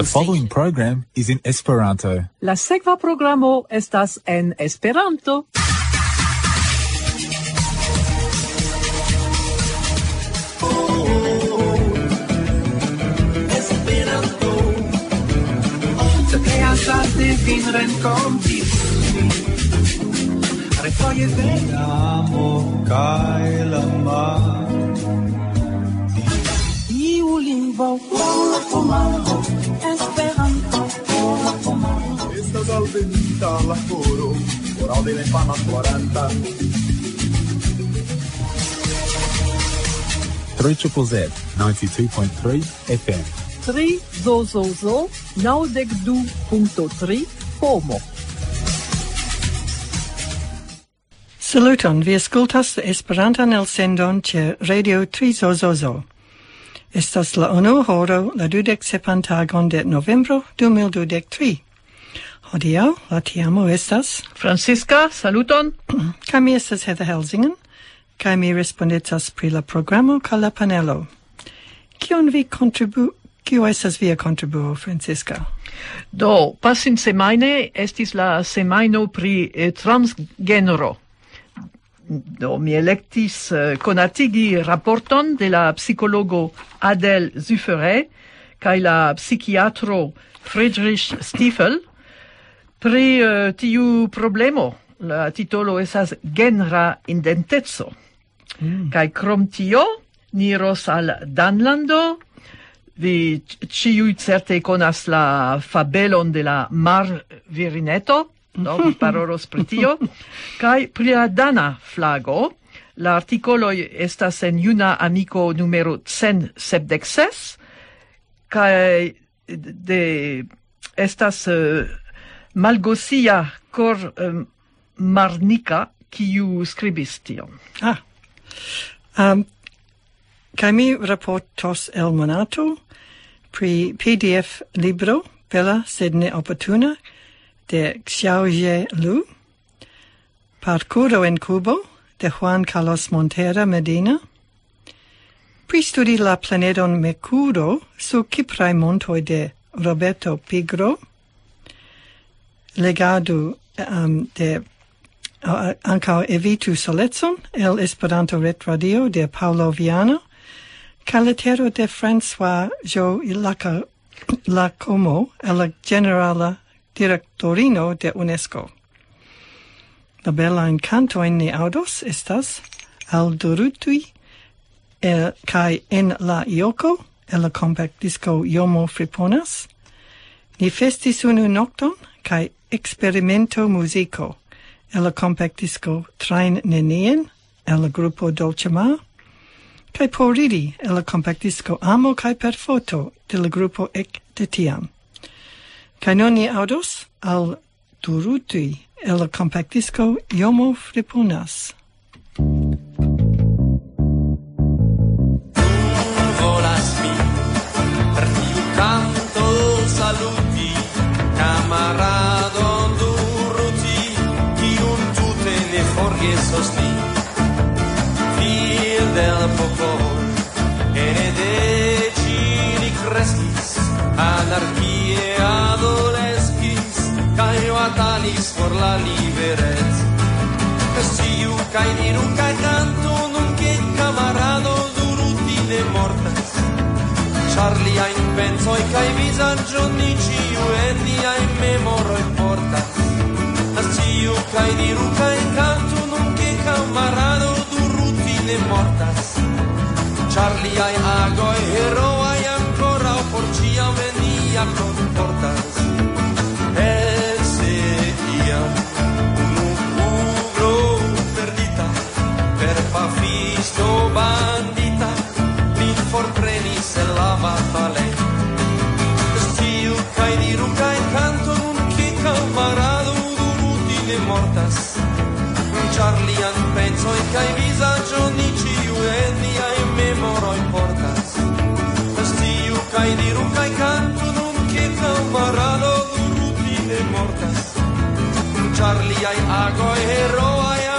The following program is in Esperanto. La sekva programo estas en Esperanto. Refoje la coro, coral de lefama 40. 3 Triple Z 92.3 FM. Tri zo zo zo naŭdek du punkto tri pomo. Saluton, vi ascoltas Esperantan el sendon Radio Trizozozo. Estas la unu horo la dudek sepan tagon de novembro 2023. Odio, la tiamo estas... Francisca, saluton! Ca mi estas Heather Helsingen, ca mi respondecas pri la programo ca la panelo. Kion vi contribu... Kio estas via contribuo, Francisca? Do, pasin semaine estis la semaino pri eh, transgenero. Do, mi electis eh, conatigi raporton de la psicologo Adele Zufferet kaj la psikiatro Friedrich Stiefel, Pri uh, tiu problemo la titolo esas genra indentezo. Mm. Kaj krom tio niros al Danlando, vi ciui certe conas la fabelon de la mar virineto, no, vi parolos pri tio, kai pri la dana flago, la articoloi estas en juna amico numero 176, kai de estas uh, Malgosia Cor um, Marnica, kiu scribis tion. Ah, um, kai mi rapportos el monato pri PDF libro Bella sed ne opportuna de Xiaoye Lu, Parcuro en Cubo de Juan Carlos Montera Medina, pri studi la planedon Mercuro su Ciprae montoi de Roberto Pigro, legado um, de uh, ancao evitu solezon el Esperanto retradio de Paolo Viano caletero de François Jo Laca, Lacomo el la generala directorino de UNESCO. La bella incanto in ni audos estas al durutui el, kai en la ioko el la compact disco Yomo Friponas. Ni festis unu nocton kai Experimento musico. el compact disco train nenien, ella gruppo dolcema. Kai poridi, compact disco amo kai per foto de la gruppo ec de tiam. Kai non ni audos al durutui, compact disco Yomo fripunas. sos ni Fil del popol Ene de cili crescis Anarchie adolescis Caio atalis por la liberet Sciu cae diru cae canto Nunque camarado duruti de mortas. Charlia in pensoi cae visaggio Ni ciu etiae memoroi portas. Siu cae diru cae canto portas. Charliai agoi heroai ancora o por ciam venia comportas Esse iam unu cubro perdita per fafisto bandita min forprenis en la batale Stiu cae diru cae canto nun che varado duruti utile mortas Charlian pensoi cae visaggio ni No importas. Castillo cai de ruca e canto num quitão parado do ruti de mortas. Charlie ai água heroa. herói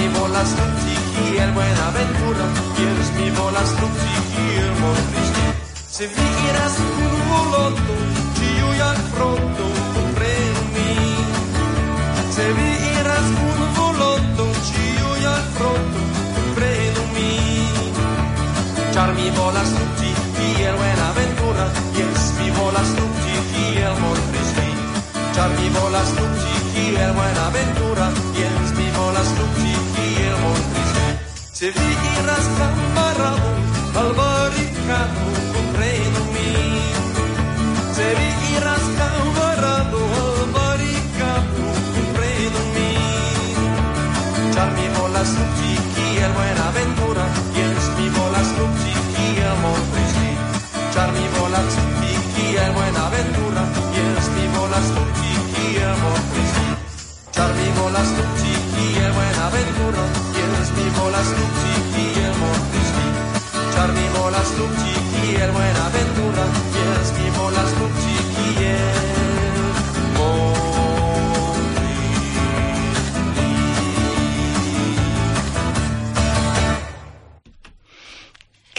mi bola struzzichi e il Buenaventura, quieres mi bola struzzichi e il Montristi. Se vigiras un volotto, ciui al fronte, compremi. Se vigiras un volotto, ciui al fronte, compremi. Char mi bola struzzichi e il Buenaventura, yes, mi bola struzzichi e il Montristi. Char mi bola struzzichi e Buenaventura.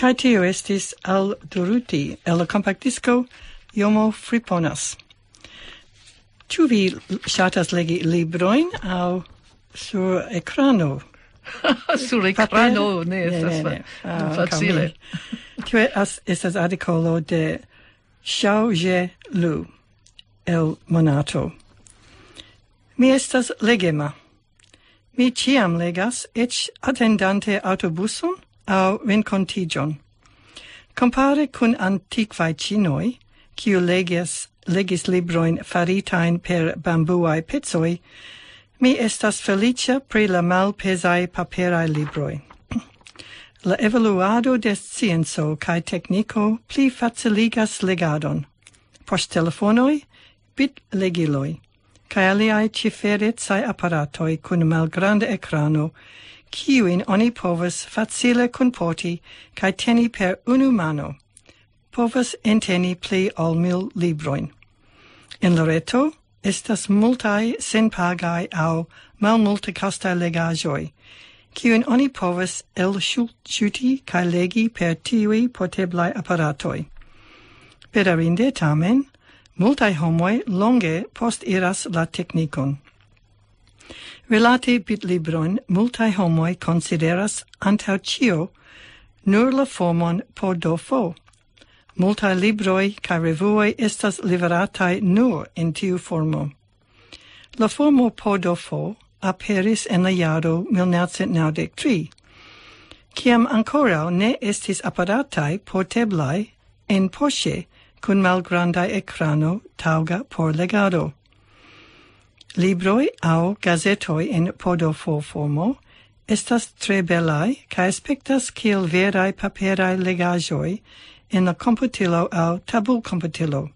Kai tio estis al Duruti, el la compactisco Yomo Friponas. Ĉu vi ŝatas legi librojn aŭ sur ekrano? sur ekrano ne estas ne, ne, Ah, facile. Tio es, estas artikolo de Xiao Zhe Lu el Monato. Mi estas legema. Mi ciam legas, ec attendante autobuson – au rencontigion. Compare cun antiquae cinoi, quiu legis, legis libroin faritain per bambuae pizzoi, mi estas felicia pre la malpesae paperae libroi. La evoluado de scienzo cae tecnico pli faciligas legadon, post telefonoi, bit legiloi, cae aliae ciferetsae apparatoi cun malgrande ecrano, kiuin oni povas facile comporti cae teni per unu mano. Povas enteni pli ol mil libroin. En Loreto estas multae senpagae au malmulte costae legajoi, kiuin oni povas el shuti cae legi per tiui porteblae apparatoi. Perarinde tamen, multae homoi longe post iras la technicon. Relate bitlibron multae homoi consideras antau cio nur la formon por do fo. Multae libroi ca revuoi estas liveratai nur in tiu formo. La formo por do fo aperis en la jaro 1993, ciam ancorau ne estis apparatai porteblai en poche cun malgrandai ecrano tauga por legado. Libroi au gazetoi in podofo formo estas tre belai ca aspectas kiel verai paperai legajoi en la computilo au tabul computilo.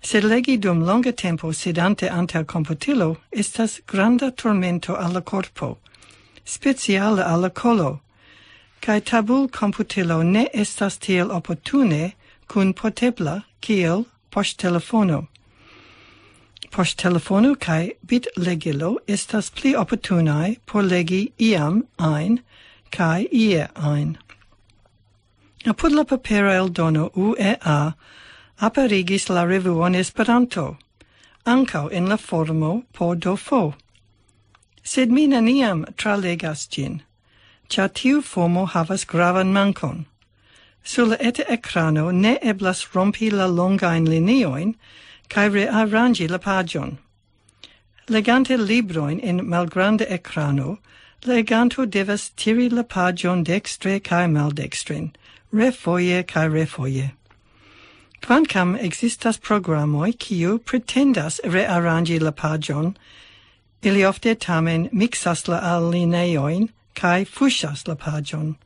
Sed legi dum longa tempo sedante ante computilo estas granda tormento alla corpo, speciale alla colo, cae tabul computilo ne estas tiel opportune cun portebla, kiel post telefono post telefonu kai bit legilo estas pli oportunaj por legi iam ein kai ie ein. Apud la papera e UEA aperigis la revuon Esperanto, ancau en la formo po do fo. Sed mi neniam tralegas gin, cia tiu formo havas gravan mankon. Sur la eta ecrano ne eblas rompi la longain linioin, cae rearrangi la pagion. Legante libroin in malgrande ecrano, leganto devas tiri la pagion dextre cae maldextren, refoie cae refoie. Quancam existas programoi kiu pretendas rearrangi la pagion, ili ofte tamen mixas la alineoin cae fushas la pagion.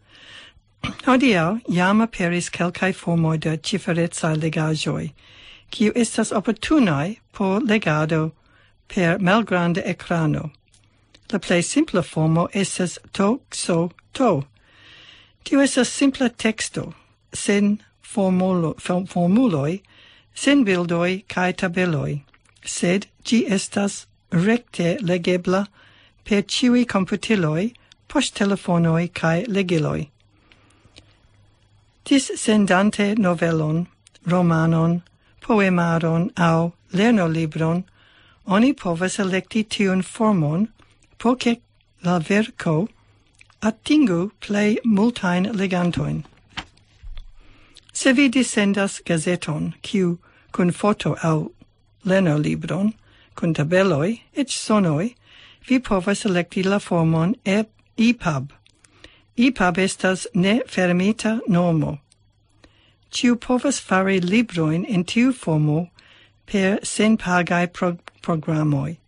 Hodiau, jam aperis quelcae formoi de ciferezza legajoi, kiu estas opportunae por legado per malgrande ecrano. La plei simpla formo estas to, so, to. Tio estas simpla texto, sen formulo, formuloi, sen bildoi cae tabeloi, sed gi estas recte legebla per ciui computiloi, posttelefonoi cae legiloi. Tis sendante novelon, romanon, poemaron au lernolibron, oni povas electi tiun formon poce la verco attingu plei multain legantoin. Se vi disendas gazeton, kiu cun foto au lernolibron, cun tabeloi et sonoi, vi povas electi la formon e EPUB. EPUB estas ne fermita nomo ciu povas fari libroin in tiu formo per senpagai pro programoi.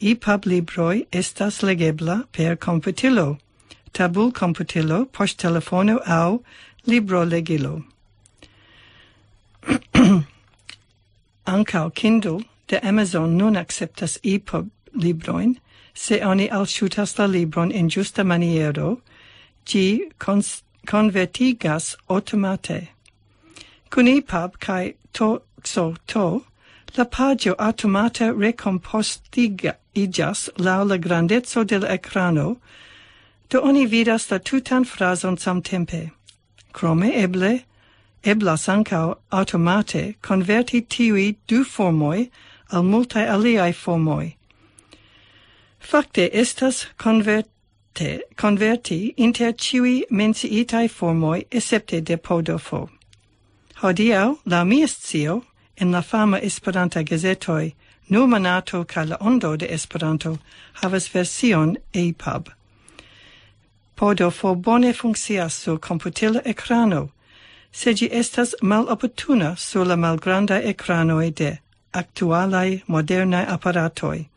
EPUB libroi estas legebla per computilo, tabul computilo, poŝtelefono aŭ libro legilo. Ankaŭ Kindle de Amazon nun acceptas EPUB libroin, se oni alŝutas la libron en justa maniero, ĝi convertigas automate. Cun EPUB kai TOXO-TO, la pagio automate recompostiga igas lau la grandezzo del ecrano, do oni vidas la tutan frason samtempe. Crome eble, eblas ancao automate converti tiui du formoi al multae aliae formoi. Fakte estas converte, converti inter ciui menciitae formoi, excepte de podofo. Hodiau, la mi in la fama Esperanta gazetoi, Numanato ca la ondo de Esperanto havas version EPUB. Podo for bone funkcias sur computila ekrano, se gi estas mal opportuna sur la malgranda ekranoj de aktualaj modernaj aparatoj.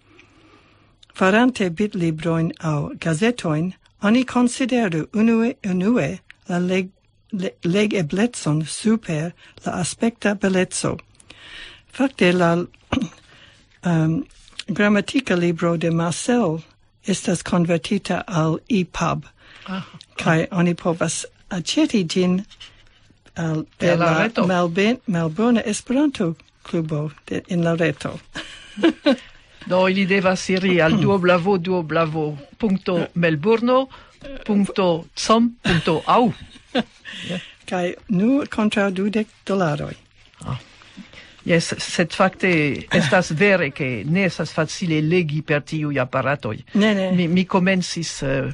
Farante bitlibroin au gazetoin, oni consideru unue unue la leg le legeblecon super la aspecta bellezzo. Fakte la um, grammatica libro de Marcel estas convertita al EPUB, ah, kai ah. oni povas aceti gin al, de la, la reto. Melbourne, Esperanto clubo de, in la reto. Do ili devas iri al duoblavo duoblavo punto melburno punto com punto au. Kai nu contra dudek dolaroj. Ah. Yes, sed facte estas vere ke ne estas facile legi per tiu apparatoi. Ne, ne. Mi, mi komencis uh,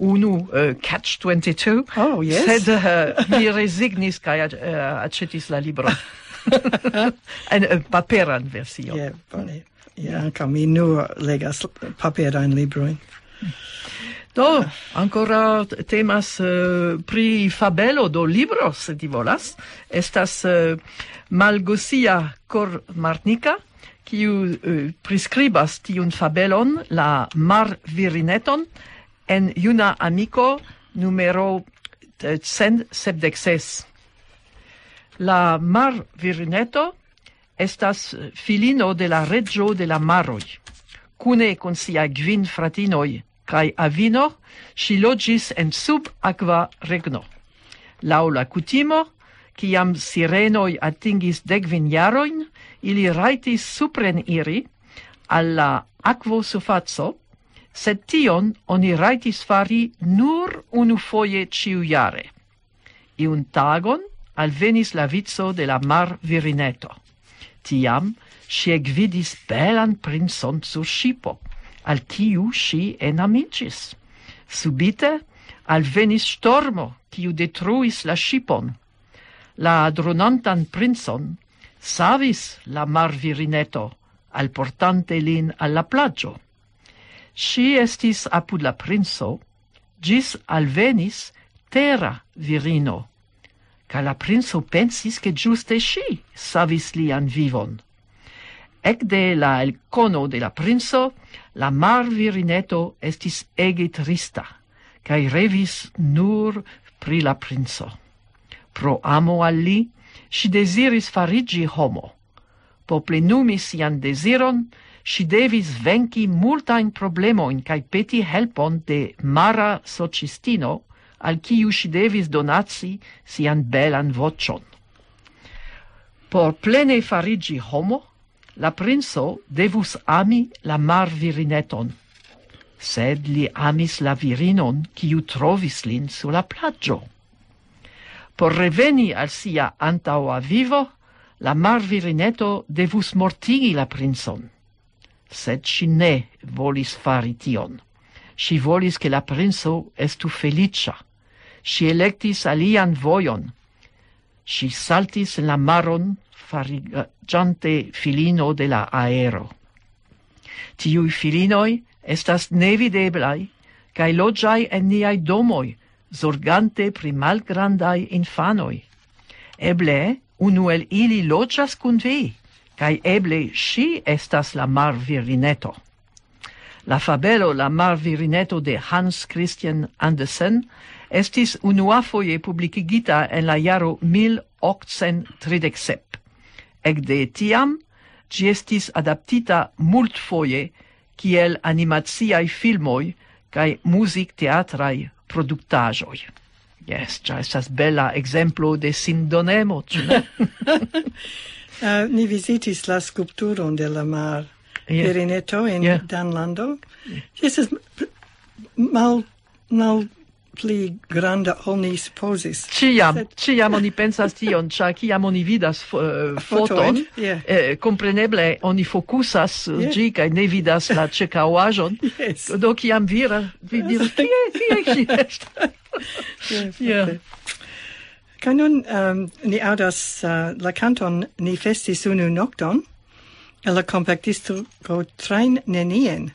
unu uh, Catch 22, oh, yes. sed uh, mi resignis kai uh, aĉetis la libro en uh, paperan versio Yeah, bone. Yeah, ankaŭ mi nur legas paperan librojn. Mm. Do, ancora temas uh, pri fabelo do libro, se ti volas. Estas uh, Malgosia Cor Marnica, kiu eh, uh, prescribas tiun fabelon, la Mar Virineton, en Juna Amico, numero 176. La Mar Virineto estas filino de la regio de la Maroi, cune con sia gvin fratinoi, kai avino, si logis en sub aqua regno. Laula cutimo, ciam sirenoi atingis degvin jaroin, ili raitis supren iri, alla aquo sufazzo, sed tion oni raitis fari nur unu foie ciu jare. Iun tagon alvenis la vizzo de la mar virineto. Tiam, si egvidis belan prinson sur shipo al kiu si enamicis. Subite al venis stormo, kiu detruis la shipon. La dronantan princon savis la mar virineto, al portante lin al la plagio. Si estis apud la princo, gis alvenis terra virino, ca la princo pensis che giuste si savis lian vivon. Ec de la elcono de la princo, la mar virineto estis ege trista, cae revis nur pri la princo. Pro amo al li, si desiris farigi homo. Po plenumi sian desiron, si devis venci multain problemoin cae peti helpon de mara socistino al kiu si devis donaci sian belan vocion. Por plene farigi homo, la princo devus ami la mar virineton, sed li amis la virinon, kiu trovis lin su la plaggio. Por reveni al sia antaua vivo, la mar virineto devus mortigi la princon. Sed si ne volis fari tion. Si volis che la princo estu felicia. Si electis alian voion. Si saltis in la maron, farigiante filino de la aero. Tiui filinoi estas nevideblai, cae logiai en niai domoi, zorgante pri malgrandai infanoi. Eble, unu el ili logias cun vi, cae eble si estas la mar virineto. La fabelo La mar virineto de Hans Christian Andersen estis unuafoje publicigita en la jaro 1837. Ecde tiam, ci estis adaptita multfoje kiel animaciai filmoi cae music-teatrai productajoi. Yes, ja estas bella exemplo de sindonemo, ĉu ne? uh, ni visitis la sculpturon de la mar yeah. Pirineto in yeah. Danlando. Yeah. Estas mal mal pli granda oni supposis. Ciam, Sed... ciam oni pensas tion, cia ciam oni vidas uh, foton, yeah. eh, compreneble oni focusas yeah. gi, cae ne vidas la cecauajon, yes. do ciam vira, vi diras, kie, kie, kie, kie, kie, Kaj nun um, ni audas uh, eh, la canton ni festis unu nocton, el la compactisto go train nenien,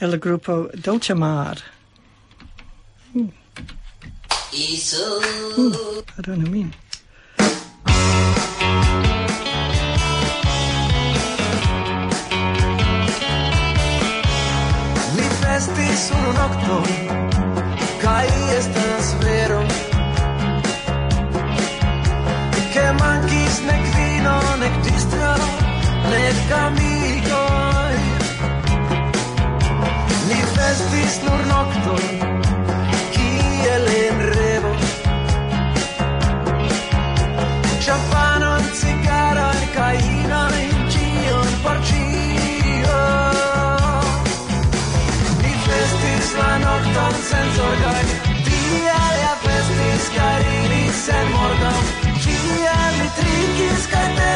el la gruppo Dolce Mar. Hmm. Ooh, hmm, I don't know mean. Mi vesti sono nocto, kai estas vero. Che manchis nec vino, nec distro, nec amicoi. Mi vestis nur nocton,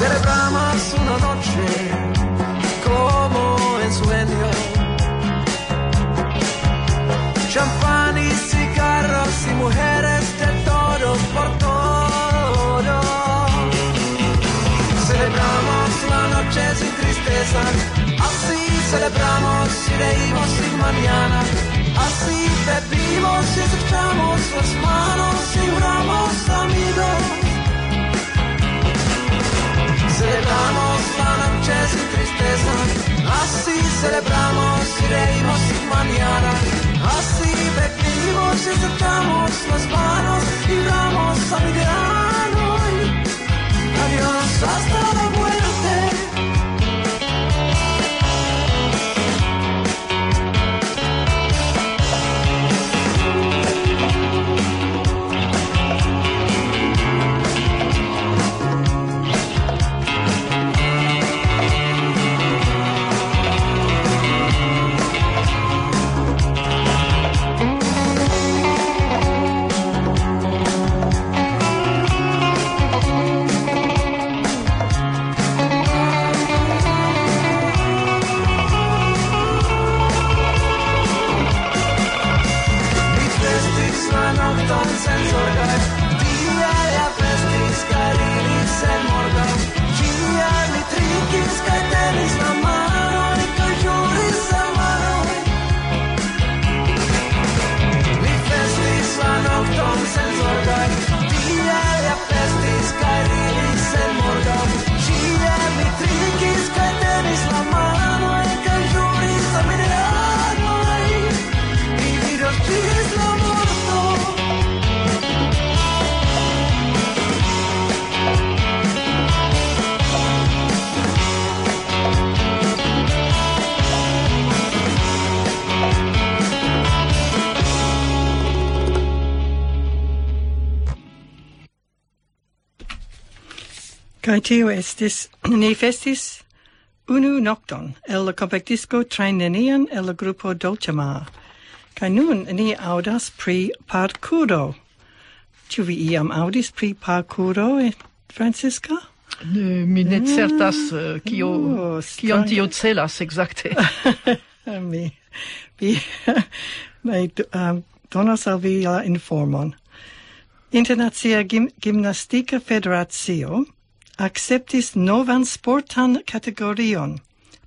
Celebramos una noche Como en sueño champán y cigarros y mujeres de todo por todo. Celebramos la noche sin tristeza, así celebramos y reímos sin mañana. Así bebimos y estrechamos las manos y juramos amigos. Celebramos la noche sin tristeza, así celebramos y reímos sin mañana. Así bebimos y acercamos las manos y damos a mi grano. Adiós hasta la muerte. Kai tio estis, ni festis unu nocton el la compactisco trainenian el la gruppo Dolcemar. Kai nun ni audas pri parkouro. Ĉu vi iam audis pri parkouro, eh, Francisca? Ne, mi ne certas ah, eh, kio uh, oh, kion tio celas exacte. mi mi mi um, donas al vi la informon. Internacia Gim Gimnastika Federacio acceptis novan sportan categorion,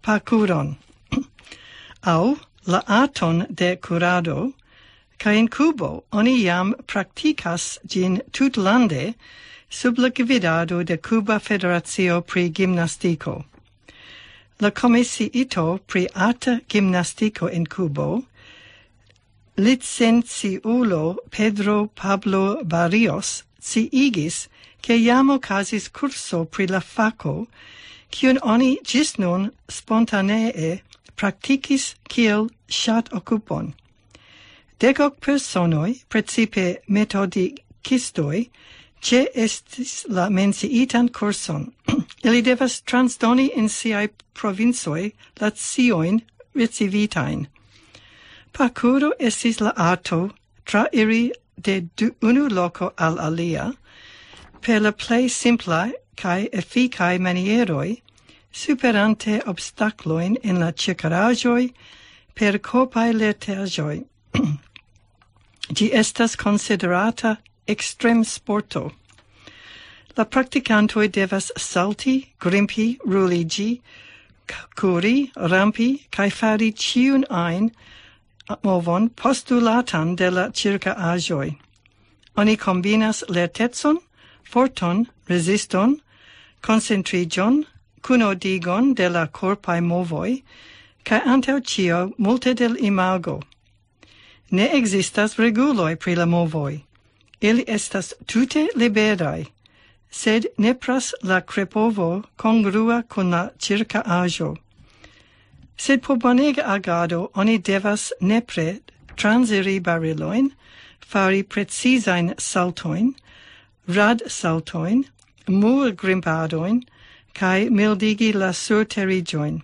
parkuron, au la arton de curado, ca in Cubo oni jam practicas gin tutlande sub la gvidado de Cuba Federatio pri Gimnastico. La Comisiito pri Arte Gimnastico in Cubo, licenciulo Pedro Pablo Barrios ciigis che iam ocasis curso pri la faco, cion oni gis nun spontanee practicis kiel shat occupon. Decoc personoi, precipe metodicistoi, ce estis la menciitan curson. Ili devas transdoni in siae provinsoi la sioin recivitain. Parcuro estis la arto trairi de du unu loco al alia, per la plei simpla cae efficae manieroi, superante obstacloin in la circaragioi per copae letergioi. Gi estas considerata extrem sporto. La practicantoi devas salti, grimpi, ruligi, curi, rampi, cae fari ciun ein movon postulatan de la circa ajoi. Oni combinas lertetson, forton, resiston, concentrigion, cunodigon de la corpae movoi, ca anteo cio multe del imago. Ne existas reguloi pri la movoi. Ili estas tute liberai, sed ne pras la crepovo congrua con la circa ajo. Sed por bonega agado oni devas nepre transiri bariloin, fari precisain saltoin, rad saltoin, mur grimpadoin, cae mildigi la surterigioin.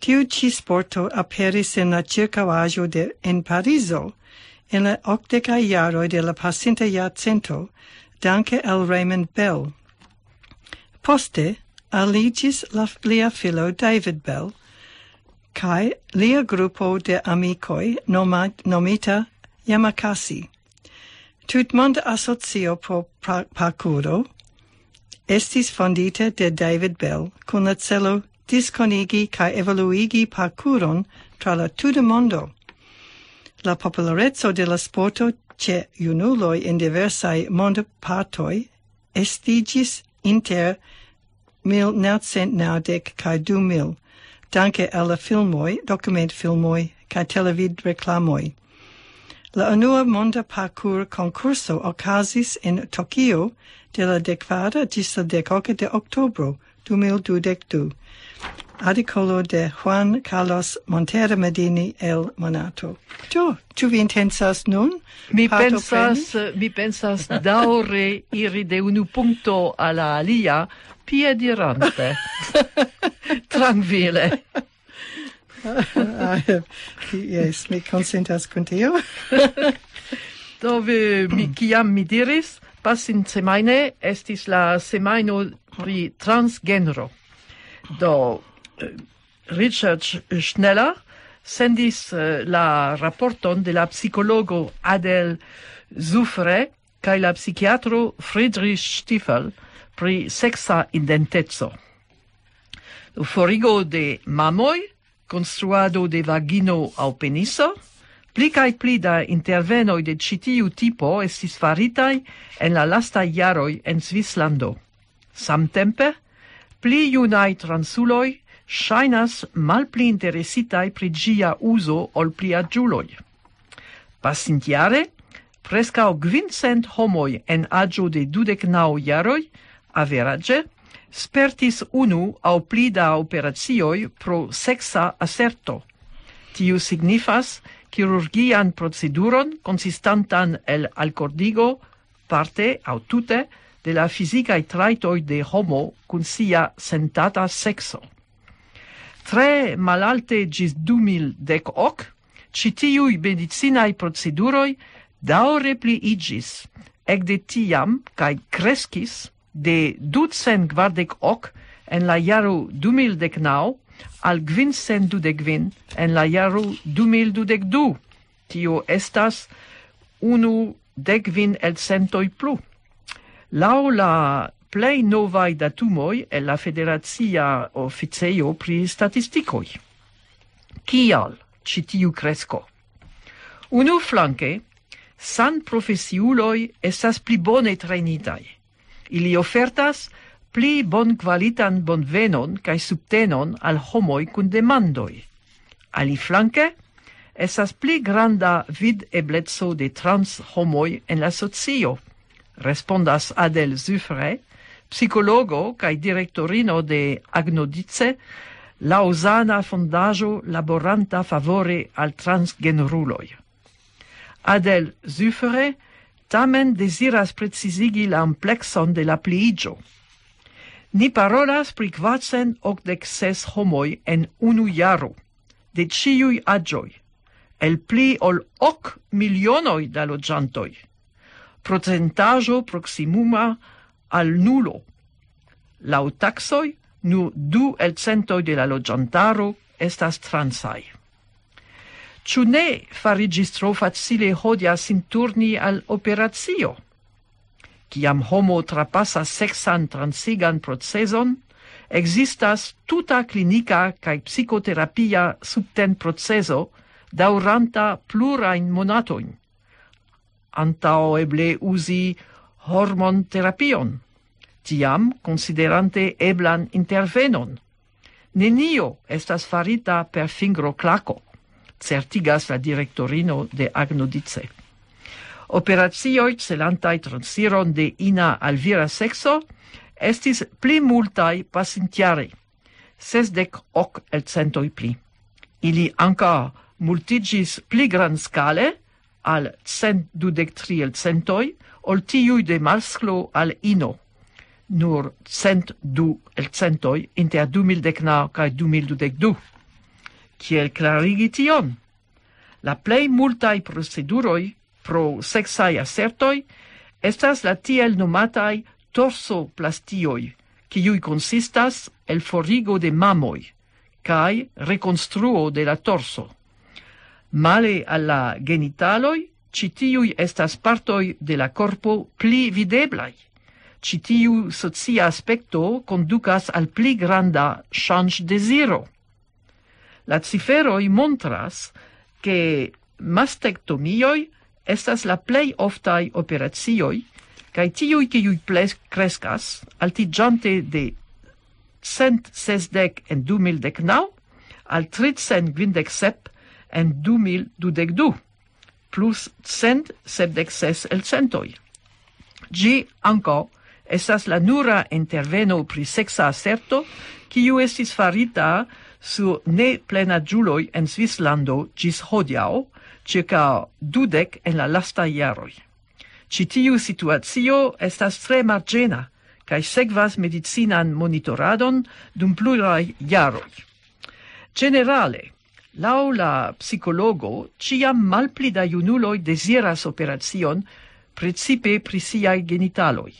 Tiu ci sporto aperis en la circavaggio de en Pariso, en la octeca iaroi de la pasinta iacento, danke al Raymond Bell. Poste, aligis la, lia filo David Bell, cae lia gruppo de amicoi nomat, nomita Yamakasi. Tutmond Asocio por Parkuro estis fondita de David Bell con la celo disconigi kaj evoluigi parkuron tra la tuta mondo. La popularezzo de la sporto ce junuloj in diversai diversaj mondpartoj estigis inter 1990 kaj 2000 danke filmoi document filmoi dokumentfilmoj televid reclamoi. La unua monda parkour concurso okazis in Tokio de la decvada gis la decoca de octobro 2012, articolo de Juan Carlos Montero Medini el Monato. Tu, tu vi intensas nun? Mi pensas, mi pensas daure iri de unu punto alla alia, piedirante. Tranquile. Tranquille. Ah, yes, mi consentas con tio. Dove mi kiam mi diris, passin semaine estis la semaino pri transgenro. Do eh, Richard Schneller sendis eh, la rapporton de la psicologo Adel Zufre kai la psichiatro Friedrich Stiefel pri sexa identeco. Forigo de mamoi, construado de vagino au peniso, pli cae pli da intervenoi de citiu tipo estis faritai en la lasta iaroi en Svislando. Samtempe, pli iunai transuloi shainas malpli interesitai pri gia uso ol pli agiuloi. Pasintiare, prescao gvincent homoi en agio de dudec nau iaroi, average, spertis unu au pli da operacioj pro sexa aserto. Tiu signifas kirurgian proceduron consistantan el alcordigo parte au tute de la fisicae traitoi de homo cun sia sentata sexo. Tre malalte gis 2010 citiui medicinae proceduroi daure pli igis, ec de tiam cae crescis de ducent kvardek ok en la jaro 2019 al kvincent dudek kvin en la jaro 2022. Tio estas unu dek kvin el centoj plu. Lau la plei novai datumoi el la federazia officeio pri statisticoi. Kial citiu tiu? Unu flanque, san profesiuloi estas pli bone trainitai. Ili ofertas pli bon qualitan bon venon cae subtenon al homoj kun Ali flanque, esas pli granda vid eblezzo de trans homoi en la socio, respondas Adel Zufre, psicologo cae direktorino de Agnodice, lausana fondajo laboranta favore al transgenruloj. Adel Zufre tamen desiras precisigi la amplexon de la pliigio. Ni parolas pri kvacen octec ses homoi en unu jaro, de ciui agioi, el pli ol ok milionoi da loĝantoj, procentaĵo proximuma al nulo. Lau taxoi, nu du elcentoj de la loĝantaro estas transai ciu ne farigis tro facile hodia sin turni al operatio? Ciam homo trapassa sexan transigan proceson, existas tuta klinika kaj psikoterapia subtenproceso dauranta plurain monatoin. Antao eble uzi hormonterapion, tiam considerante eblan intervenon. Nenio estas farita per fingro claco certigas la directorino de Agnodice. Operazioi celantai transiron de ina al vira sexo estis pli multai pasintjare, sesdec hoc el centoi pli. Ili anca multigis pli gran scale al cent dudec tri el centoi ol tiui de masclo al ino nur cent du el centoi inter 2019 cae 2022. Kiel clarigi tion? La plei multai proceduroi pro sexai assertoi estas la tiel nomatai torsoplastioi, kiuj konsistas el forigo de mamoi, cae rekonstruo de la torso. Male alla genitaloi, citiui estas partoi de la corpo pli videblai. Citiu socia aspekto kondukas al pli granda change desiro. zero. La ciferoi montras che mastectomioi estas la plei oftai operazioi cae tiui ciui crescas, altigiante de cent sesdec en du mil dec nau, al tritcent gvindec sep en du mil dudec du, plus cent sepdec ses el centoi. Gi anco estas la nura interveno pri sexa acerto, kiu estis farita su ne plena giuloi en Svislando gis hodiau, circa dudec en la lasta iaroi. Citiu situatio estas tre margena, cae segvas medicinan monitoradon dum plurai iaroi. Generale, lau la psicologo, ciam malpli da iunuloi desiras operacion principe pri siai genitaloi,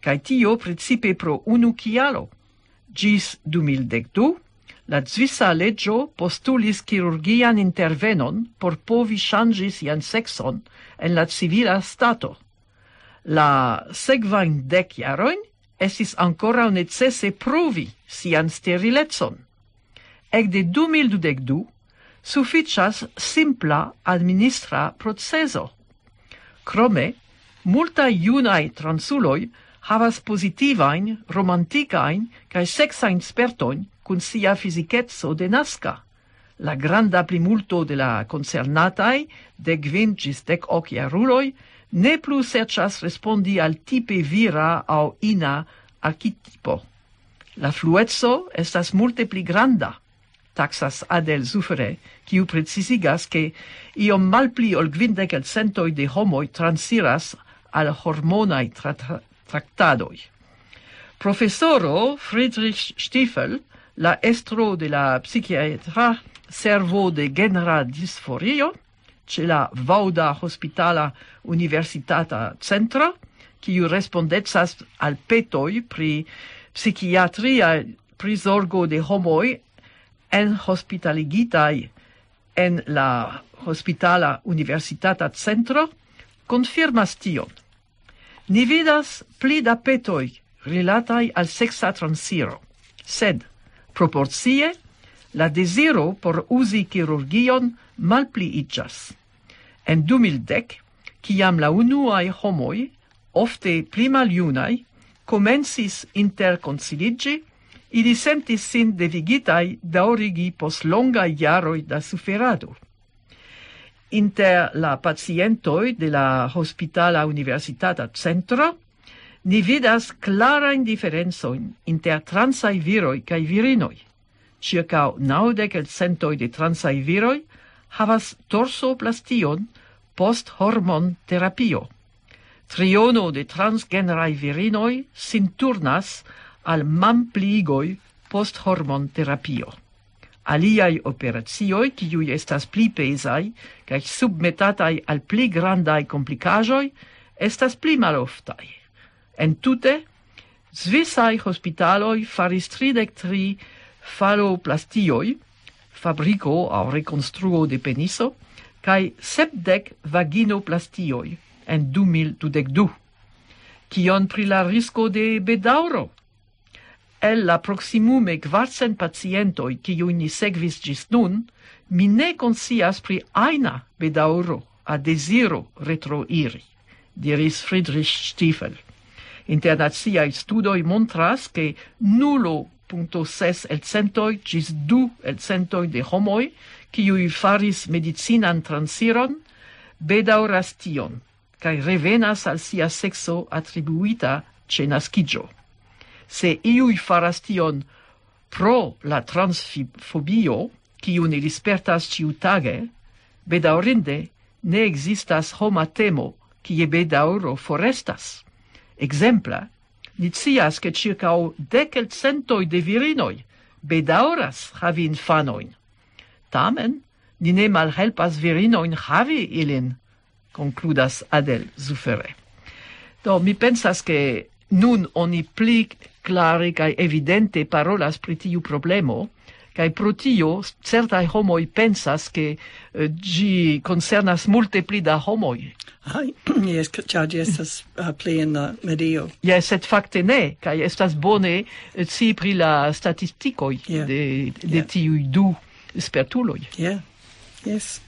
cae tio principe pro unu cialo, gis 2012, La svisa legio postulis chirurgian intervenon por povi changis ian sexon en la civila stato. La sekvajn dek esis ancora un necesse provi sian sterilecon. Ekde 2012 sufiĉas simpla administra proceso. Crome, multa iunae transuloi havas positivain, romanticain, cae sexain spertoin cun sia fisichezzo denasca. La granda plimulto de la concernatai, de gvin gis dec ocia ruloi, ne plu sercias respondi al tipe vira au ina archetipo. La fluetso estas multe pli granda, taxas Adel Zufere, kiu precisigas che iom malpli ol gvindec el centoi de homoi transiras al hormonai tra tra tractadoi. Professoro Friedrich Stiefel la estro de la psichiatra servo de genera disforio ce la Vauda Hospitala Universitata Centra, kiu respondetsas al petoi pri psichiatria prisorgo de homoi en hospitaligitai en la Hospitala Universitata Centro, confirmas tion. Ni vidas pli da petoi rilatai al sexa transiro, sed Proporcie, la desiro por usi chirurgion malpli malpliigas. En 2010, ciam la unuae homoi, ofte pli maliunai, comensis interconciligi, ili sentis sin devigitai daurigi pos longa iaroi da suferado. Inter la pacientoi de la Hospitala Universitata Centro, ni vidas in diferencojn inter viroi kai virinoi. Circa Ĉirkaŭ naŭdek elcentoj de transai viroi havas torsoplastion post hormon terapio. Triono de transgenerai virinoi sin turnas al mampligoi post hormon terapio. Aliai operatioi kiuj estas pli pesai kaj submetatai al pli grandai complicajoi estas pli maloftai. En tute, svisai hospitaloi faris 33 faloplastioi, fabrico au reconstruo de peniso, cae sepdec vaginoplastioi en 2022. Cion pri la risco de bedauro? El la proximume quartcent pacientoi ciui ni segvis gis nun, mi ne consias pri aina bedauro a desiro retroiri, diris Friedrich Stiefel. Internaciaj studoj montras, che nulo punto ses el centoi gis du el centoi de homoj, kiuj faris medicinan transiron, bedauras tion, cae revenas al sia sexo attribuita ce nascigio. Se iui faras tion pro la transfobio, kiun ili spertas ciutage, bedaurinde ne existas homa temo, kie bedauro forestas. Exempla, ni cias che o decel centoi de virinoi bedauras havi infanoin. Tamen, ni ne malhelpas virinoin havi ilin, concludas Adel Zufere. Do, mi pensas che nun oni pli clare cae evidente parolas pri tiu problemo, Kai pro tio certai homoi pensas che uh, eh, gi concernas multe pli da homoi. Ai, yes, cia estas uh, pli in la uh, medio. Yes, et facte ne, kai estas bone eh, ci pri la statisticoi yeah. de, de yeah. tiui du spertuloi. Yeah, yes.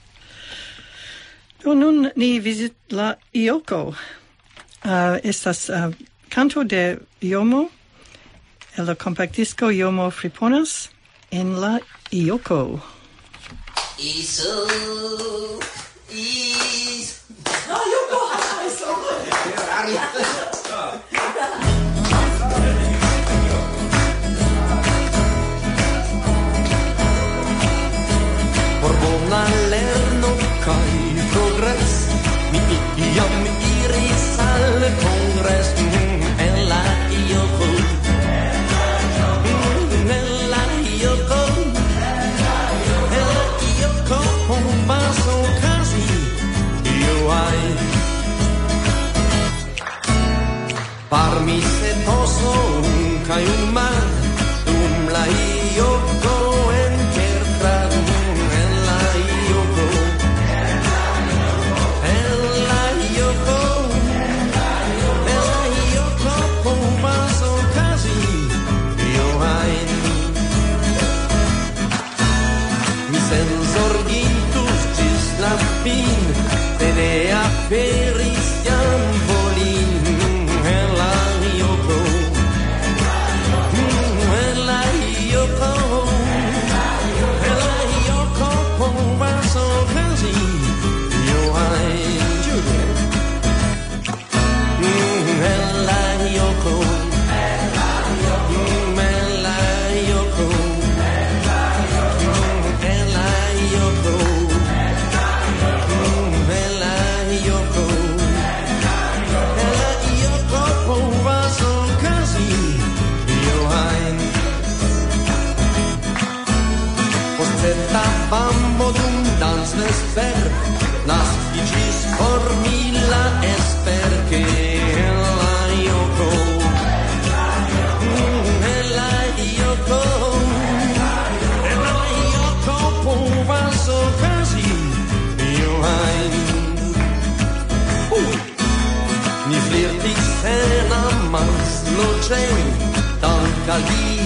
Do nun ni visit la Ioko. Uh, estas uh, canto de Iomo, el la compactisco Iomo Friponas, en la Ioco. Iso ah, Yoko! Por Parmi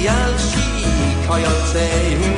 przyjaźni kojącej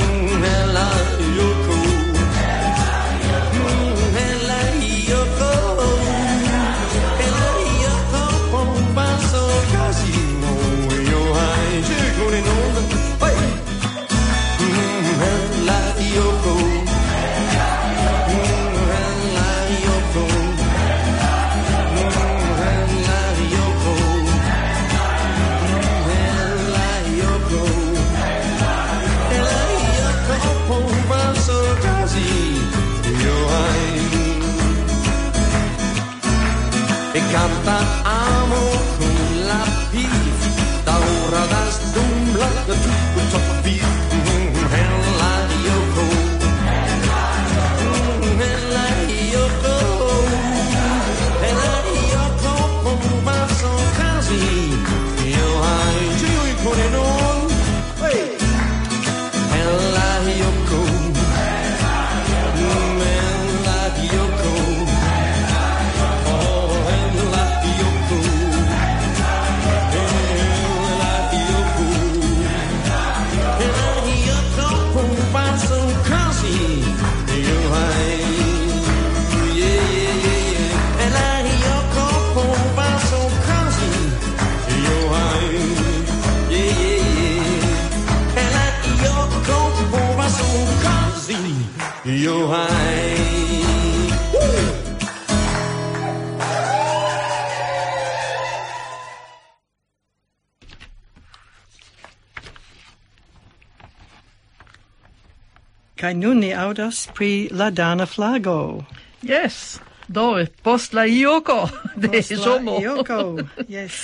Kai nun ni audas pri la dana flago. Yes. Do, post la ioko de post Somo. ioko, yes.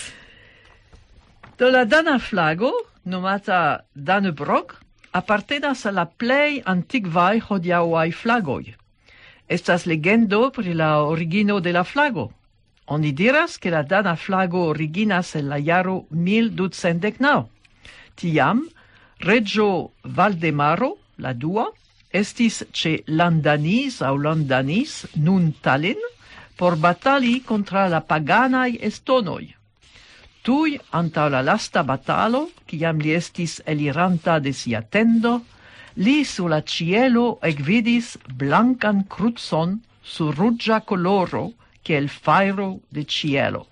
Do la dana flago, nomata Danebrog appartenas a la plei antikvaj hodiaŭaj flagoi. Estas legendo pri la origino de la flago. Oni diras ke la dana flago originas en la jaro 1219. Tiam, reĝo Valdemaro, la dua, estis ce Landanis au Landanis, nun Tallinn, por batali contra la paganai estonoi. Tui, anta la lasta batalo, ciam li estis eliranta de sia tendo, li su la cielo egvidis blancan cruzon su ruggia coloro, kiel fairo de cielo.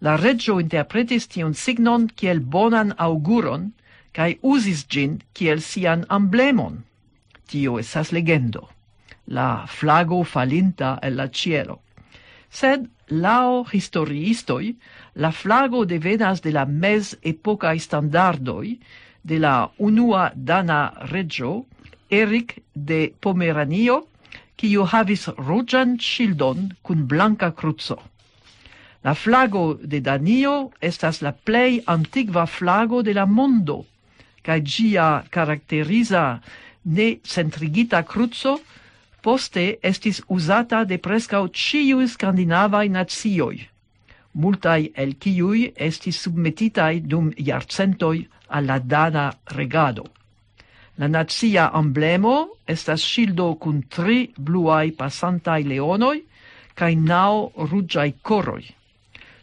La reggio interpretis tion signon kiel bonan auguron, cae usis gin kiel sian emblemon tio esas legendo, la flago falinta el la cielo. Sed, lao historiistoi, la flago devenas de la mes epocae standardoi de la unua dana regio, Eric de Pomeranio, kiu havis rugian shildon cun blanca cruzo. La flago de Danio estas la plei antigua flago de la mondo, cae gia karakteriza ne centrigita cruzo poste estis usata de prescau ciui scandinavai nazioi, multai el ciui estis submetitai dum iarcentoi alla dana regado. La nazia emblemo estas shildo cun tri bluai passantai leonoi cae nau rugiai coroi.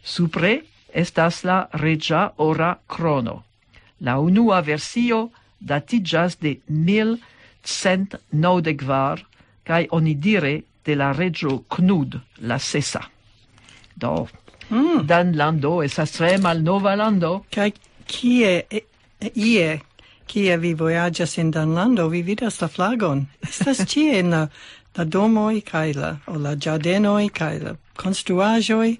Supre estas la regia ora crono. La unua versio datigas de 1000 cent cae kaj onidire de la regio Knud la sesa. Do, mm. Danlando esas tre malnova lando. Kaj kie e, e, ie kie vi vojaĝas en Danlando, vi vidas la flagon. Estas ĉie in la, la domoi kai la, o la giardenoi kai la konstruaĵoj.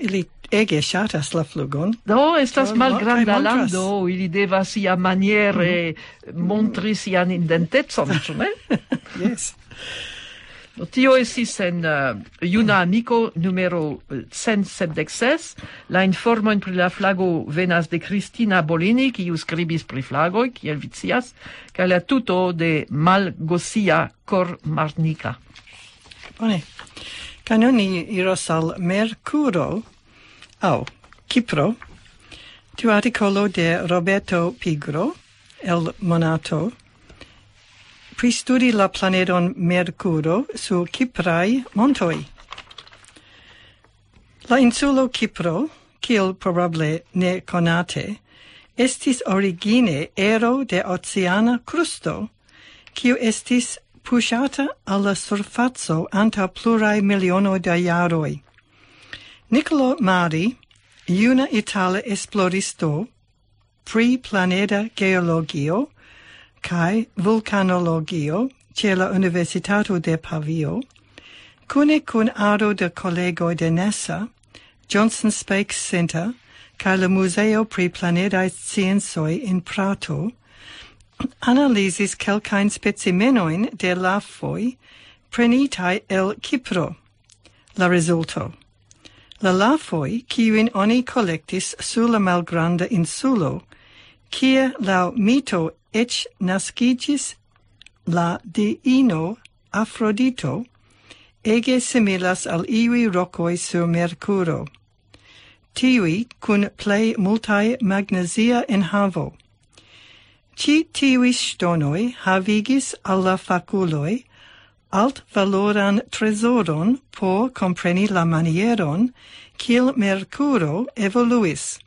Ili ege shatas la flugon. Do, estas malgranda lando, ili devas ia maniere mhm. montri sian indentetson, ĉu ne? Yes. No, tio estis en uh, juna amico numero eh, 176. La informojn pri la flago venas de Cristina Bolini, kiu skribis pri flagoj, kiel vi scias, kaj la tuto de Malgosia Kormarnika. Bone. Kaj nun ni iros al Mercuro, au Cipro, tu articolo de Roberto Pigro, El Monato, pristudi la planeton Mercuro su Ciprai montoi. La insulo Cipro, kiel probable ne conate, estis origine ero de oceana crusto, kiu estis pushata alla surfazzo anta plurai miliono da jaroi. Niccolo Mari, iuna itala esploristo, pri planeta geologio kai vulcanologio ce la Universitato de Pavio, cune cun aro de collegoi de NASA, Johnson Space Center, kai la Museo pri planetae Scienzoi in Prato, analisis calcain specimenoin de lafoi prenitai el Cipro. La resulto. La lafoi, kiuin oni collectis sur la malgranda insulo, kia lau mito ec nascigis la diino Afrodito, ege similas al iwi rocoi sur Mercuro. tiwi cun plei multae magnesia in havo. Ci tiui stonoi havigis alla faculoi alt valoran tresoron por compreni la manieron quil Mercuro evoluis.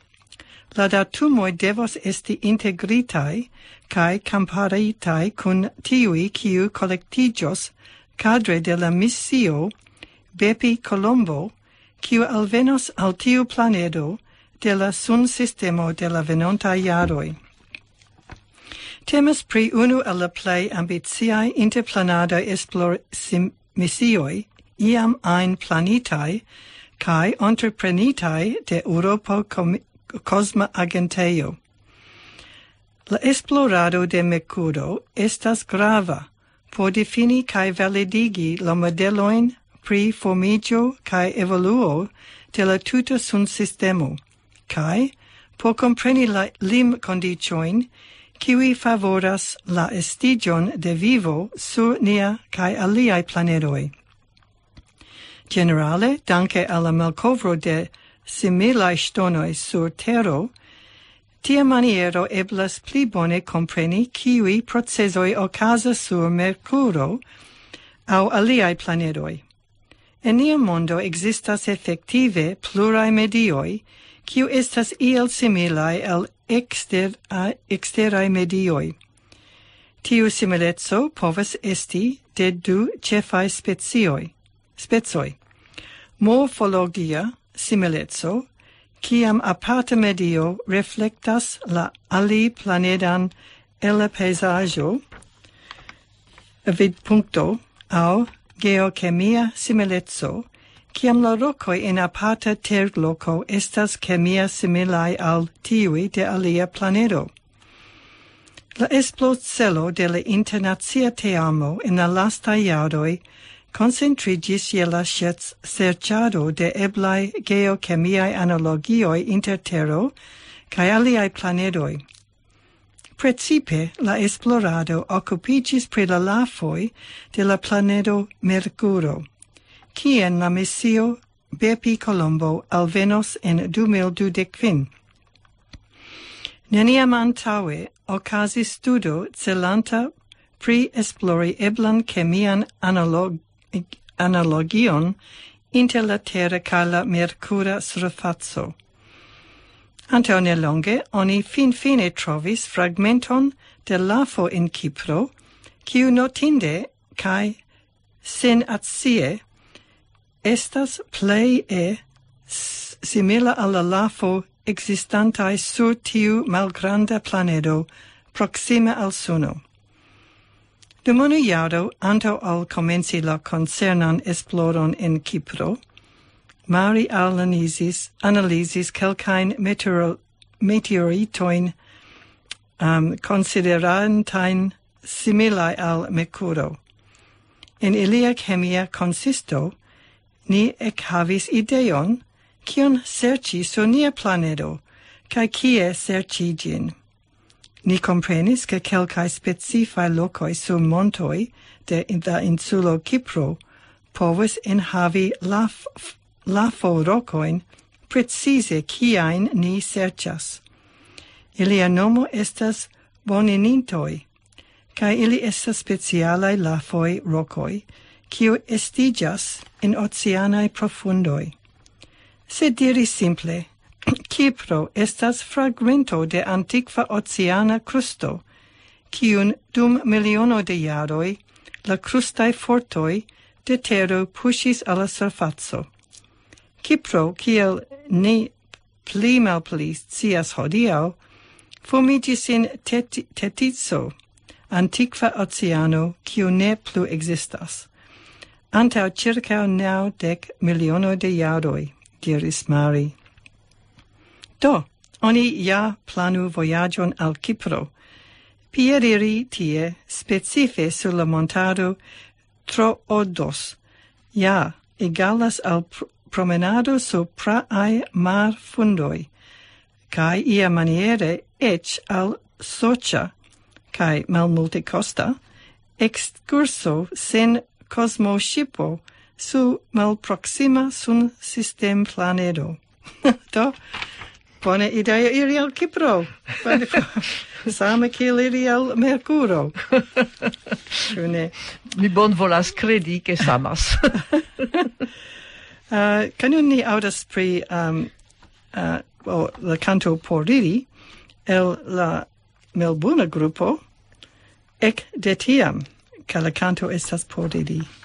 La datumoi devos esti integritai cae camparitai cun tiui kiu collectigios cadre de la missio Bepi Colombo, kiu alvenos al tiu planedo de la sun sistemo de la venonta iaroi. Temas pri unu el la plej ambiciaj interplanadaj esplormisioj iam ajn planitaj kaj entreprenitaj de Europa Kosma Agentejo. La esplorado de Mercuro estas grava por defini kaj validigi la modelojn pri formigio kaj evoluo de la tuta sun sistemo, kaj por compreni la lim condicioin kiwi favoras la estigion de vivo sur nia cae aliai planetoi. Generale, danke alla malcovro de similae stonoi sur tero, tia maniero eblas pli bone compreni kiwi procesoi ocasa sur Mercuro au aliai planetoi. En nia mondo existas effective plurae medioi, kiu estas iel similae el exter a exterae medioi. Tiu similezzo povas esti de du cefae spezioi, spezoi. Morfologia similezzo, ciam aparta medio reflectas la ali planedan el peisaggio, vid puncto, au geochemia similezzo, Ciam la rocoi in apata ter loco estas chemia similai al tiui de alia planedo. La esplozelo de la internazia teamo in la lasta iadoi concentrigis je la scherz serciado de eblai geochemiae analogioi inter terro cae aliae planedoi. Precipe la esplorado occupigis pre la lafoi de la planedo Mercuro, quien la missio Bepi Colombo alvenos en 2025. Neniam antaue ocasis studo celanta pri esplori eblan chemian analog analogion inter la terra ca la mercura surfazzo. Anteo nelonge oni fin fine trovis fragmenton de lafo in Cipro, quiu notinde cae sin atsie estas pleje simila alla lafo existantae sur tiu malgranda planedo proxima al suno. Dum unu iaro, anto al comenci la concernan esploron en Cipro, Mari Alanisis analisis calcain meteoro, meteoritoin um, considerantain similae al Mercuro. In ilia chemia consisto, ni ec havis ideon, cion serci sur nia planedo, cae cie serci gin. Ni comprenis che quelcae specifae locoi sur montoi de la insulo Cipro povus enhavi laf, lafo rocoin precise ciain ni sercias. Ilia nomo estas boninintoi, cae ili estas specialae lafoi rocoi, kiu estigas in oceanae profundoi. Se diri simple, Cipro estas fragmento de antiqua oceana crusto, kiun dum miliono de jaroi la crustae fortoi de terro pushis alla surfazzo. Cipro, kiel ne pli mal pli cias hodiau, formigis in tet tetizzo, antiqua oceano, kiu ne plu existas antau circa nau dec miliono de iaroi, diris Mari. Do, oni ja planu voyagion al Cipro, pieriri tie specife sur la montaro Troodos, ja egalas al pr promenado su praai mar fundoi, cae ia maniere ec al Socia, cae malmulte costa, excurso sen cosmo shipo su malproxima sun sistem planedo. Do, bona idea iri al Cipro. Same kiel iri al Mercuro. Cune. Mi bon volas credi che samas. uh, Canu ni audas pri um, uh, well, la canto poriri el la Melbuna grupo ec de tiam ca la canto estas por de.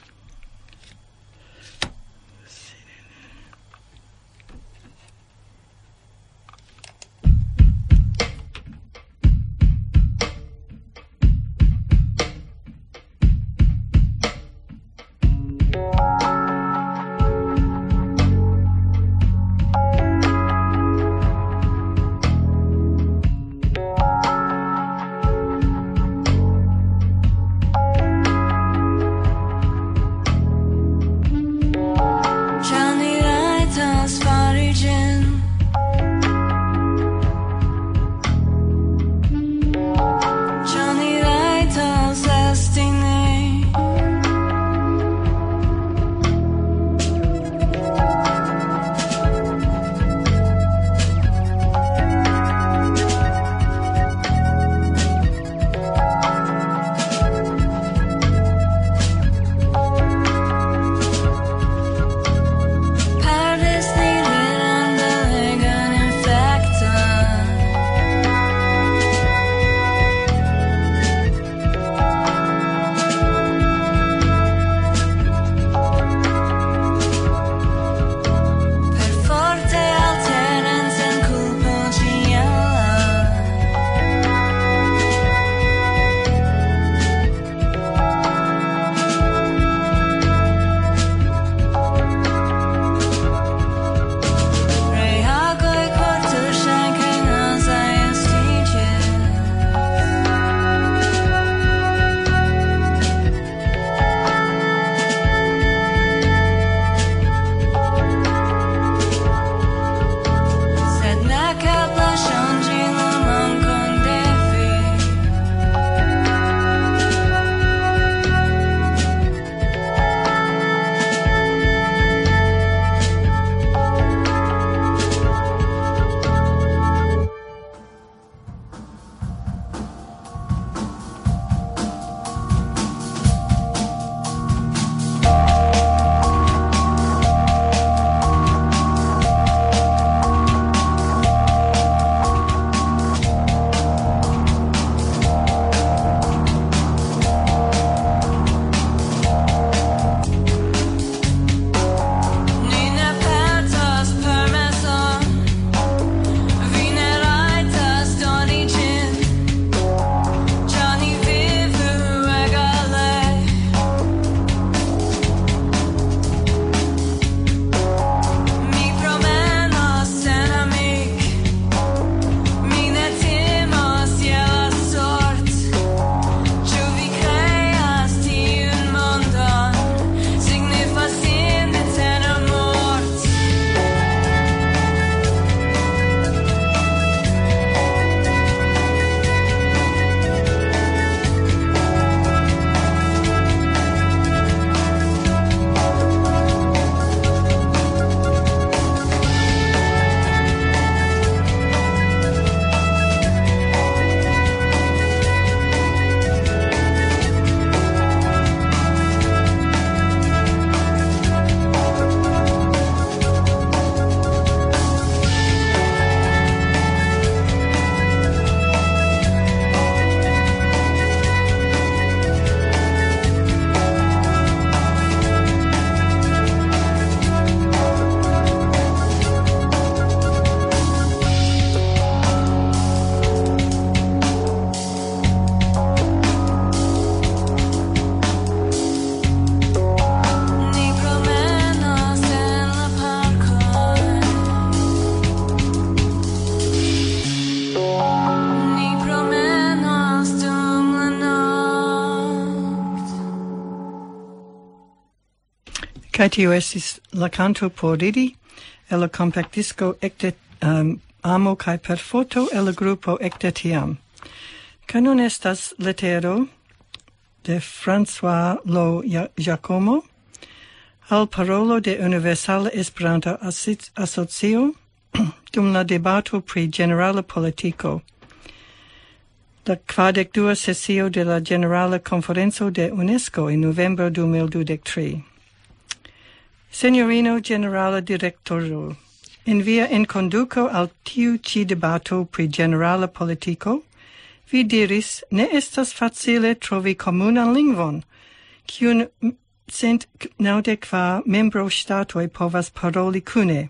Kai tio estis la canto por ridi, e la compactisco ecte um, amo kai per foto e la grupo ecte tiam. Canon estas letero de François Lo Giacomo al parolo de Universala Esperanto Asocio dum la debato pri generale politico. La quadec dua sessio de la generale Conferenzo de UNESCO in novembro 2023. Signorino Generala Directoro, in via inconduco al tiu ci debato pri generala politico, vi diris ne estas facile trovi comunan lingvon, kiun cent naudecva membro statoi povas paroli cune.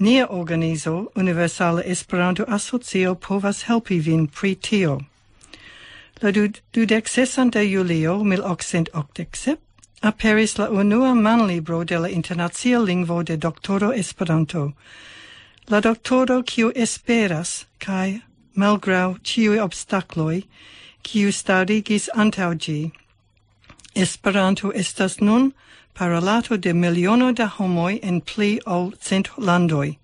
Nia organizo, Universala Esperanto Asocio, povas helpi vin pri tio. La dudec sesanta julio 1887, aperis la unua manlibro de la internazia lingvo de doktoro Esperanto. La doktoro kiu esperas kaj malgraŭ ciui obstacloi, kiu starigis antaŭ. Esperanto estas nun parolato de miliono da homoj en pli ol cent landoi.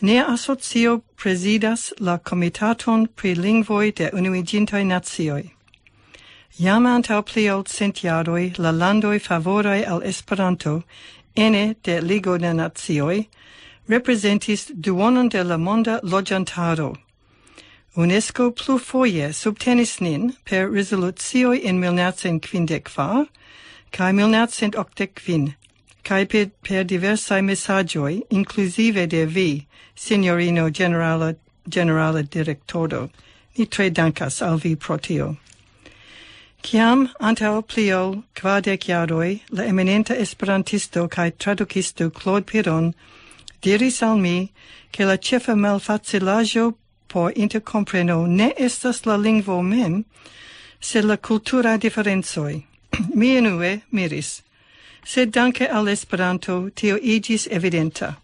Nea asocio presidas la Komitaton pri Lingvoj de unuiginta nazioi. Jam antaŭ pli ol cent jaroj la landoj favoraj al Esperanto ene de Ligo de Nacioj reprezentis duonon de la monda loĝantaro. UNESCO plufoje subtenis nin per rezolucioj en 1954 kaj 1985 kaj per, per diversaj mesaĝoj, inkluzive de vi, sinjorino generala, generala direktoro. Ni tre dankas al vi pro tio. Ciam antau plio quadec iaroi la eminenta esperantisto cae traducisto Claude Piron diris al mi che la cefa malfacilaggio por intercompreno ne estas la lingvo mem, sed la cultura differenzoi. mi enue miris, sed danke al Esperanto tio igis evidenta.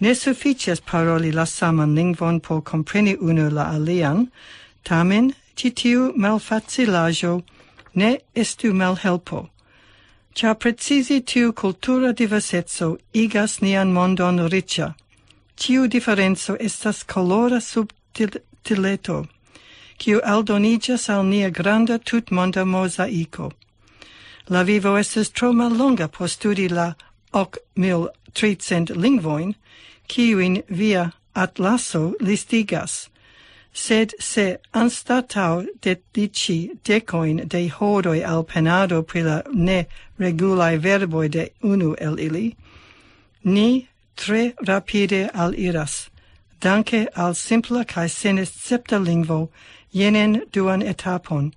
Ne sufficias paroli la saman lingvon por compreni unu la alian, tamen citiu malfacilaggio ne estu malhelpo. Cia precisi tiu cultura diversetso igas nian mondon riccia. Tiu differenzo estas colora subtileto, kiu aldonigas al nia granda tutmonda mosaico. La vivo estes tro mallonga por studi la hoc mil tricent lingvoin, kiuin via atlaso listigas, sed se anstatau dedici decoin de hodoi al penado pri la ne regulai verboi de unu el ili, ni tre rapide al iras, danke al simpla cae senescepta lingvo jenen duan etapon.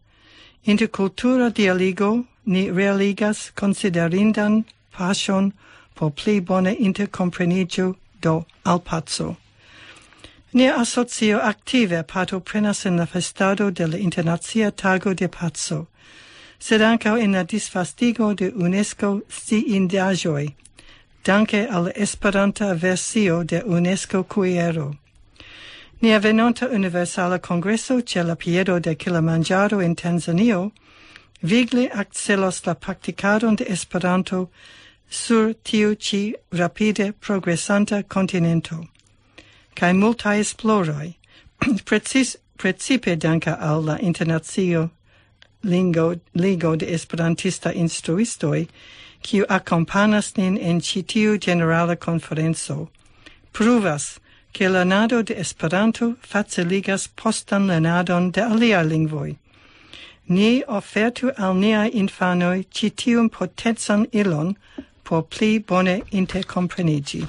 Intercultura dialigo ni realigas considerindan pasion po pli bone intercomprenigio do al pazzo. Nia asocio aktive partoprenas in la festado de la Internazia Tago de Pazzo, sed ancao in la disfastigo de UNESCO sciindaĵoj, danke al Esperanta versio de UNESCO Cuiero. Nia venonta Universala Congresso ce la piedo de Kilimanjaro in Tanzanio vigli accelos la practicadon de Esperanto sur tiu ci rapide progressanta continento cae multae esploroi, precis, precipe danca al la internazio lingo, ligo de esperantista instruistoi, kiu accompanas nin en citiu generala conferenzo, pruvas che lernado de Esperanto faciligas postan lernadon de alia lingvoi. Ni offertu al niai infanoi citium potenzan ilon por pli bone intercomprenigi.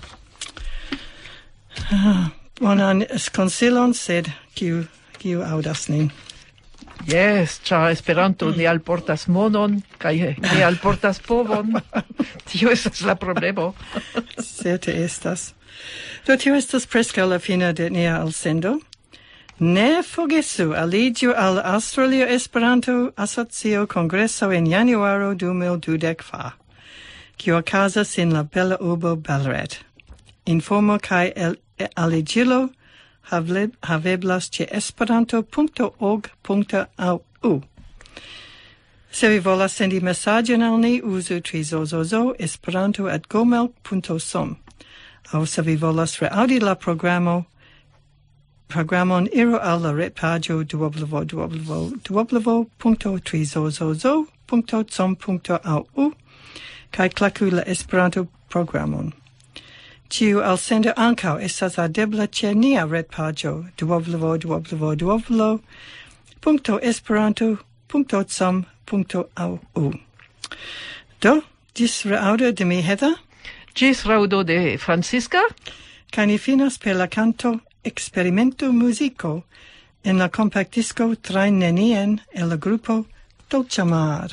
Ah bonan consilon, sed kiu, kiu audas nin. Yes, cha Esperanto ne alportas monon kai ne alportas povon. tio estas la problemo. Certe estas. Do tio estas presca la fina de nia elsendo. Ne forgesu aligio al Australia Esperanto Asocio Congresso en Januaro 2012 fa, kiu okazas in la bella urbo Ballarat. Informo kai el e aligilo havleb, haveblas ce esperanto.org.au. Se vi volas sendi messagen al ni, usu trizozozo esperanto at gmail.com. Au se vi volas reaudi la programo, programon iru al la retpagio www.trizozozo.com.au kai clacu la esperanto programon. Ciu al sendo ancau estas adebla ce nia retpagio duoblovo duoblovo duoblo punto esperanto punto com punto au. Do, dis reaudo de mi heda. Gis raudo de Francisca. Cani finas per la canto Experimento Musico en la compact disco Train Nenien el la gruppo Dolce Mar.